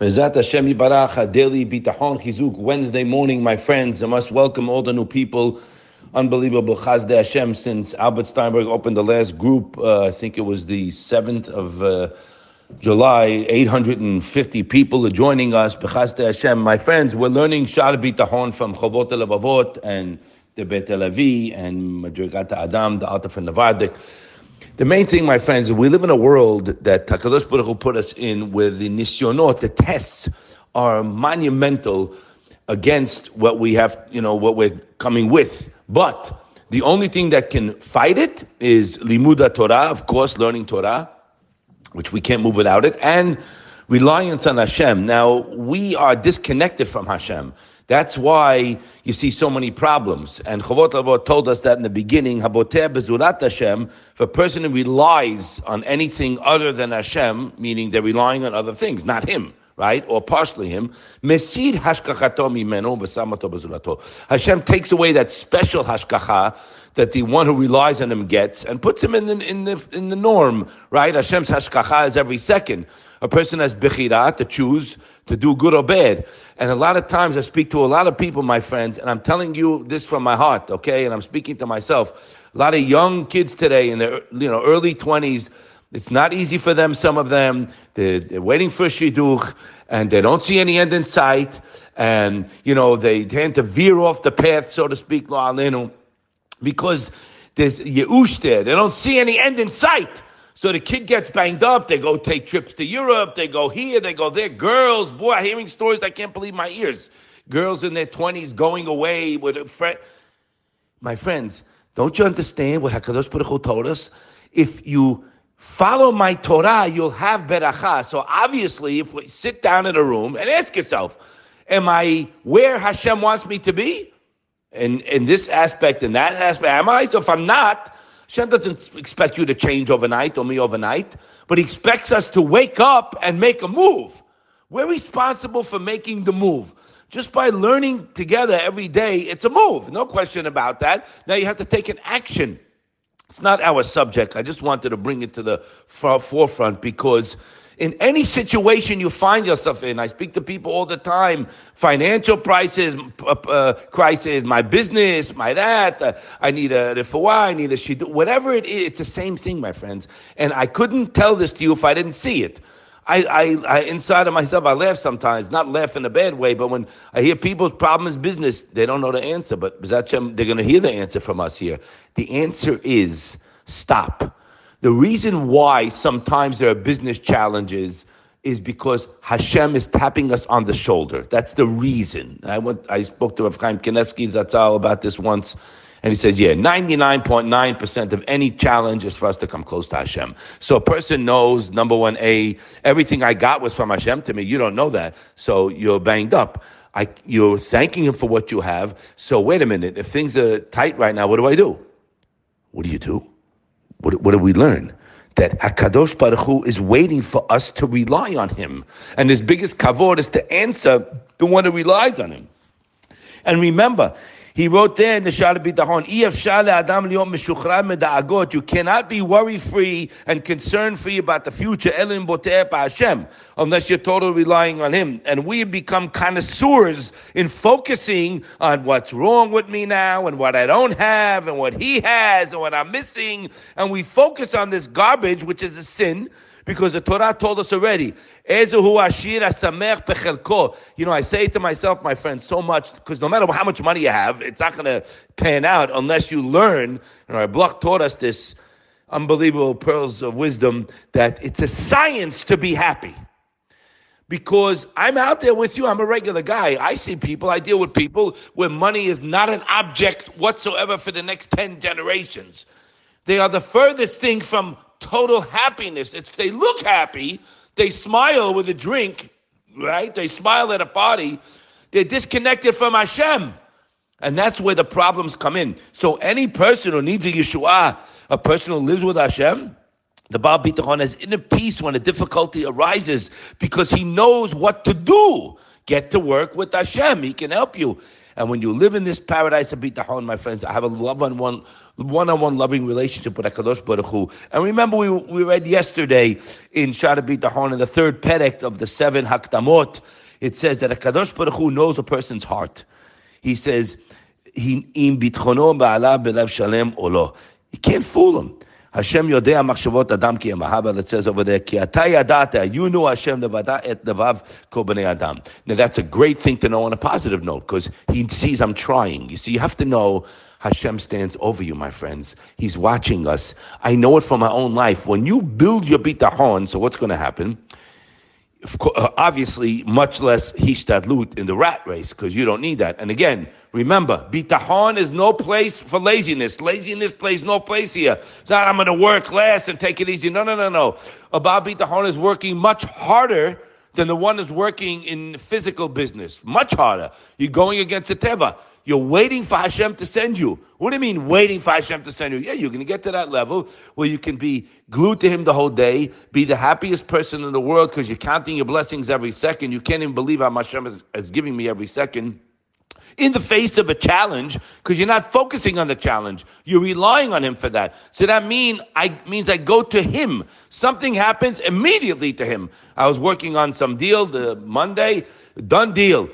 Mezat Hashem Yibarach, daily Bitachon Chizuk, Wednesday morning, my friends. I must welcome all the new people. Unbelievable Chazde Hashem since Albert Steinberg opened the last group. Uh, I think it was the 7th of uh, July. 850 people are joining us. Bechazde Hashem. My friends, we're learning Shar Bitachon from Chovot Levavot and the Bet Levi and Madrigat Adam, the Alta from Navardik. The main thing, my friends, we live in a world that Takadosh Hu put us in where the nisyonot, the tests, are monumental against what we have, you know, what we're coming with. But the only thing that can fight it is limuda Torah, of course, learning Torah, which we can't move without it, and reliance on Hashem. Now, we are disconnected from Hashem. That's why you see so many problems. And Chovot Levavot told us that in the beginning, Haboteh bezurat Hashem, if a person who relies on anything other than Hashem, meaning they're relying on other things, not Him, right? Or partially Him, Mesid. Hashem takes away that special hashkacha that the one who relies on Him gets and puts him in the, in the, in the norm, right? Hashem's hashkacha is every second. A person has bechira to choose to do good or bad. And a lot of times I speak to a lot of people, my friends, and I'm telling you this from my heart, okay? And I'm speaking to myself. A lot of young kids today in their you know early 20s, it's not easy for them, some of them. They're, they're waiting for shidduch and they don't see any end in sight. And, you know, they tend to veer off the path, so to speak, because there's yeush there. They don't see any end in sight. So the kid gets banged up. They go take trips to Europe. They go here. They go there. Girls, boy, I'm hearing stories. I can't believe my ears. Girls in their twenties going away with a friend. My friends, don't you understand what Hakadosh Baruch Hu told us? If you follow my Torah, you'll have beracha. So obviously, if we sit down in a room and ask yourself, am I where Hashem wants me to be? In in this aspect, in that aspect, am I? So if I'm not, Hashem doesn't expect you to change overnight or me overnight, but He expects us to wake up and make a move. We're responsible for making the move. Just by learning together every day, it's a move. No question about that. Now you have to take an action. It's not our subject. I just wanted to bring it to the forefront because in any situation you find yourself in. I speak to people all the time. Financial crisis, uh, crisis, my business, my that. Uh, I need a refuah, I need a shidduch. Whatever it is, it's the same thing, my friends. And I couldn't tell this to you if I didn't see it. I, I, I, inside of myself, I laugh sometimes, not laugh in a bad way, but when I hear people's problem is business, they don't know the answer. But they're going to hear the answer from us here. The answer is stop. The reason why sometimes there are business challenges is because Hashem is tapping us on the shoulder. That's the reason. I went, I spoke to Rav Chaim Zatzal about this once, and he said, yeah, 99.9% of any challenge is for us to come close to Hashem. So a person knows, number one, A, everything I got was from Hashem to me. You don't know that. So you're banged up. I, you're thanking him for what you have. So wait a minute. If things are tight right now, what do I do? What do you do? What, what do we learn? That Hakadosh Baruch Hu is waiting for us to rely on Him, and His biggest kavod is to answer the one who relies on Him. And remember, he wrote there in the Shara Bitachon, Adam meda'agot. You cannot be worry free and concern free about the future, Elim Hashem, unless you're totally relying on Him. And we become connoisseurs in focusing on what's wrong with me now and what I don't have and what He has and what I'm missing. And we focus on this garbage, which is a sin because the Torah told us already. You know, I say to myself, my friends, so much because no matter how much money you have, it's not going to pan out unless you learn. And Rav Bloch taught us this unbelievable pearls of wisdom that it's a science to be happy. Because I'm out there with you, I'm a regular guy. I see people, I deal with people where money is not an object whatsoever for the next 10 generations. They are the furthest thing from total happiness. It's they look happy, they smile with a drink, right? They smile at a party. They're disconnected from Hashem. And that's where the problems come in. So any person who needs a Yeshua, a person who lives with Hashem, the Baal Bitachon has inner peace when a difficulty arises because he knows what to do. Get to work with Hashem. He can help you. And when you live in this paradise of bitachon, my friends, I have a love on one, one-on-one loving relationship with Hakadosh Baruch Hu. And remember, we we read yesterday in Shara Bitachon in the third perek of the seven Hakdamot. It says that Hakadosh Baruch Hu knows a person's heart. He says, "Im bitchono ba'ala belev shalem olo." You can't fool him. Hashem yodea machshavot adam ki But It says over there, ki ata yadata, you know Hashem nevada et nevav kol adam. Now that's a great thing to know on a positive note because he sees I'm trying. You see, you have to know Hashem stands over you, my friends. He's watching us. I know it from my own life. When you build your bitachon, so what's going to happen? Uh, obviously much less hishtadlut in the rat race because you don't need that. And again, remember, bitahon is no place for laziness. Laziness plays no place here. It's not I'm going to work less and take it easy. No, no, no, no. About bitahon is working much harder than the one is working in physical business. Much harder. You're going against the teva. You're waiting for Hashem to send you. What do you mean waiting for Hashem to send you? Yeah, you're going to get to that level where you can be glued to Him the whole day, be the happiest person in the world because you're counting your blessings every second. You can't even believe how much Hashem is, is giving me every second in the face of a challenge because you're not focusing on the challenge. You're relying on him for that. So that mean I means I go to him. Something happens immediately to him. I was working on some deal the Monday, done deal.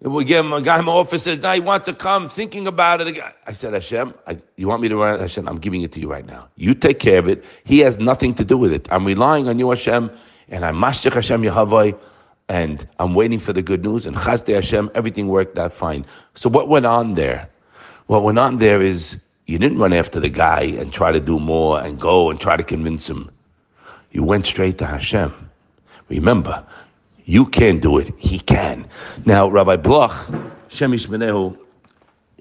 We give him a guy in my office says, now he wants to come, thinking about it. I said, Hashem, I, you want me to run it? Hashem, I'm giving it to you right now. You take care of it. He has nothing to do with it. I'm relying on you, Hashem, and I'm Mashach Hashem Yahavai and I'm waiting for the good news. And Chazde Hashem, everything worked out fine. So what went on there? What went on there is you didn't run after the guy and try to do more and go and try to convince him. You went straight to Hashem. Remember, you can't do it. He can. Now, Rabbi Bloch, Shemish Benehu,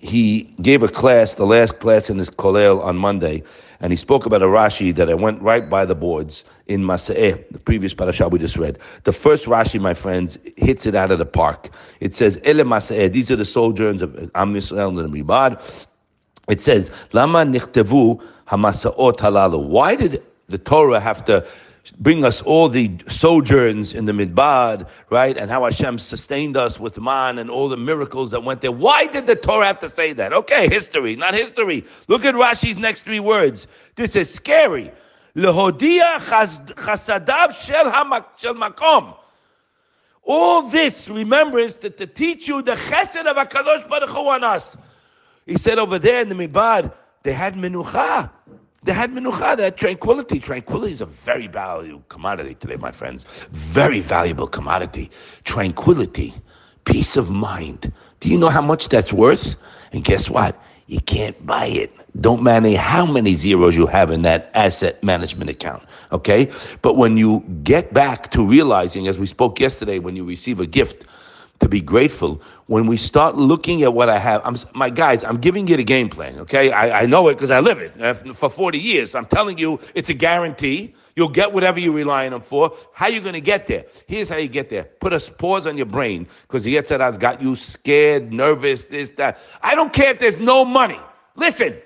he gave a class, the last class in his kollel on Monday, and he spoke about a Rashi that I went right by the boards in Masa'eh, the previous parasha we just read. The first Rashi, my friends, hits it out of the park. It says, Ele Masa'eh, these are the sojourns of Am Yisrael and the Ribad. It says, Lama nichtavu hamasa'ot halalu. Why did the Torah have to bring us all the sojourns in the Midbar, right? And how Hashem sustained us with man and all the miracles that went there. Why did the Torah have to say that? Okay, history, not history. Look at Rashi's next three words. This is scary. Lehodia chasadav shel makom. All this, remember, is to, to teach you the chesed of HaKadosh Baruch Hu on us. He said over there in the Midbar, they had menucha. They had menucha, they had tranquility. Tranquility is a very valuable commodity today, my friends. Very valuable commodity. Tranquility, peace of mind. Do you know how much that's worth? And guess what? You can't buy it. Don't matter how many zeros you have in that asset management account. Okay? But when you get back to realizing, as we spoke yesterday, when you receive a gift, to be grateful when we start looking at what I have. I'm, my guys, I'm giving you the game plan, okay? I, I know it because I live it uh, for 40 years. I'm telling you, it's a guarantee. You'll get whatever you're relying on for. How you going to get there? Here's how you get there. Put a pause on your brain because the Yetzer Hara's got you scared, nervous, this, that. I don't care if there's no money. Listen,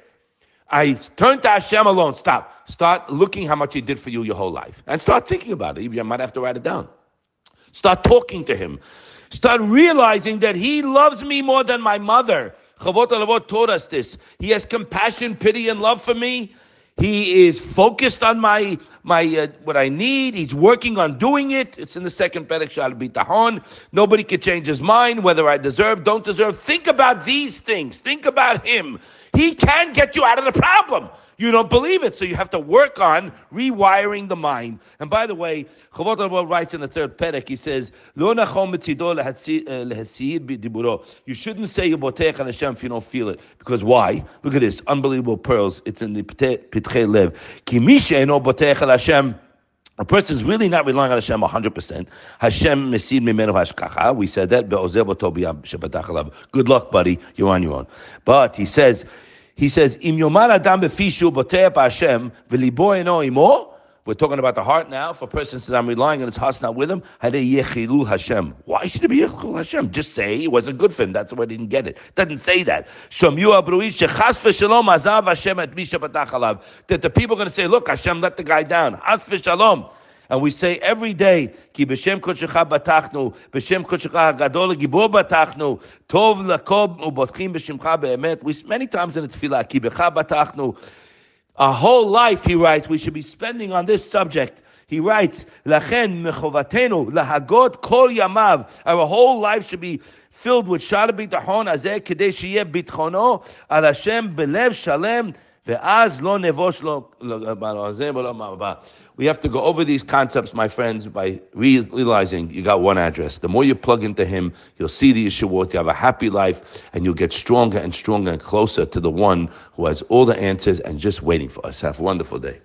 I turn to Hashem alone. Stop. Start looking how much He did for you your whole life. And start thinking about it. You might have to write it down. Start talking to Him. Start realizing that He loves me more than my mother. Chavot Alavot taught us this. He has compassion, pity, and love for me. He is focused on my my uh, what I need. He's working on doing it. It's in the second Perek Shal Bitahon. Nobody can change his mind whether I deserve, don't deserve. Think about these things. Think about him. He can get you out of the problem. You don't believe it, so you have to work on rewiring the mind. And by the way, Chavot writes in the third perek, he says, uh, You shouldn't say Yibotech on Hashem if you don't feel it, because why? Look at this unbelievable pearls. It's in the Pitkei Lev. Ki misha eno botech al Hashem. A person's really not relying on Hashem 100%. Hashem mesid mimenu hashkacha. We said that. Good luck, buddy. You're on your own. But he says, he says, Im yomar adam befishu Hashem v'libo eno imo. We're talking about the heart now. If a person says, I'm relying on his heart's not with him, Hashem. Why should it be Yechilul Hashem? Just say it wasn't good for him. That's why I didn't get it. Doesn't say that. That the people are going to say, look, Hashem let the guy down. And we say every day, Ki b'shem kodshecha batachnu, b'shem kodshecha hagadol gibor batachnu, tov lakob ubotchim b'shemcha be'emet. Many times in the tefillah, Ki b'cha batachnu. Our whole life, he writes, we should be spending on this subject. He writes, Lachen mechovatenu lahagot kol yamav. Our whole life should be filled with shara bitachon azeh kedei sheyeh bitchono al Hashem belev shalem we have to go over these concepts, my friends, by realizing you got one address. The more you plug into Him, you'll see the Yeshua, you have a happy life, and you'll get stronger and stronger and closer to the one who has all the answers and just waiting for us. Have a wonderful day.